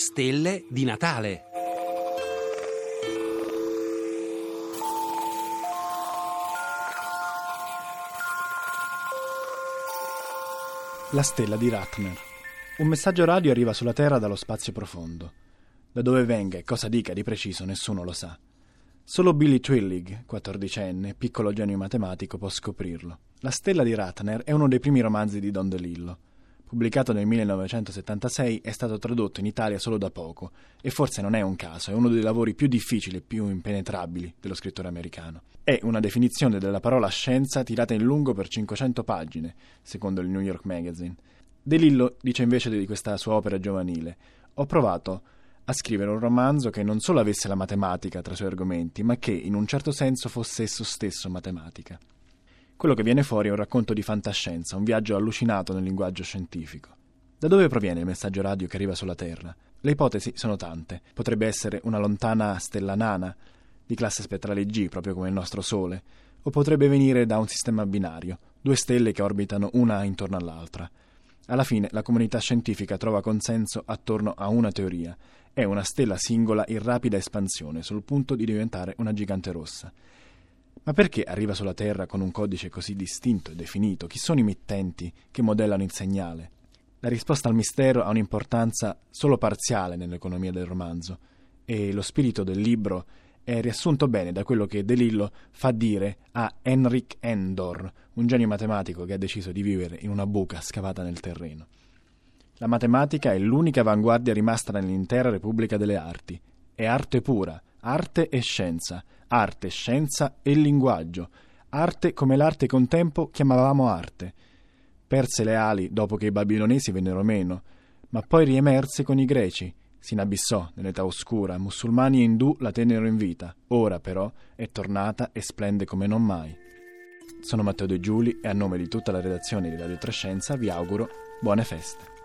stelle di Natale. La stella di Ratner. Un messaggio radio arriva sulla Terra dallo spazio profondo. Da dove venga e cosa dica di preciso nessuno lo sa. Solo Billy Twillig, quattordicenne, piccolo genio matematico, può scoprirlo. La stella di Ratner è uno dei primi romanzi di Don DeLillo. Pubblicato nel 1976, è stato tradotto in Italia solo da poco e forse non è un caso, è uno dei lavori più difficili e più impenetrabili dello scrittore americano. È una definizione della parola scienza tirata in lungo per 500 pagine, secondo il New York Magazine. De Lillo dice invece di questa sua opera giovanile: Ho provato a scrivere un romanzo che non solo avesse la matematica tra i suoi argomenti, ma che in un certo senso fosse esso stesso matematica. Quello che viene fuori è un racconto di fantascienza, un viaggio allucinato nel linguaggio scientifico. Da dove proviene il messaggio radio che arriva sulla Terra? Le ipotesi sono tante. Potrebbe essere una lontana stella nana, di classe spettrale G, proprio come il nostro Sole, o potrebbe venire da un sistema binario, due stelle che orbitano una intorno all'altra. Alla fine la comunità scientifica trova consenso attorno a una teoria. È una stella singola in rapida espansione, sul punto di diventare una gigante rossa. Ma perché arriva sulla Terra con un codice così distinto e definito? Chi sono i mittenti che modellano il segnale? La risposta al mistero ha un'importanza solo parziale nell'economia del romanzo e lo spirito del libro è riassunto bene da quello che De Lillo fa dire a Henrik Endor, un genio matematico che ha deciso di vivere in una buca scavata nel terreno. La matematica è l'unica avanguardia rimasta nell'intera Repubblica delle Arti. È arte pura, arte e scienza, arte, scienza e linguaggio, arte come l'arte che un tempo chiamavamo arte. Perse le ali dopo che i babilonesi vennero meno, ma poi riemerse con i greci, si inabissò nell'età oscura, musulmani e indù la tennero in vita, ora però è tornata e splende come non mai. Sono Matteo De Giuli e a nome di tutta la redazione di Radio Trescenza vi auguro buone feste.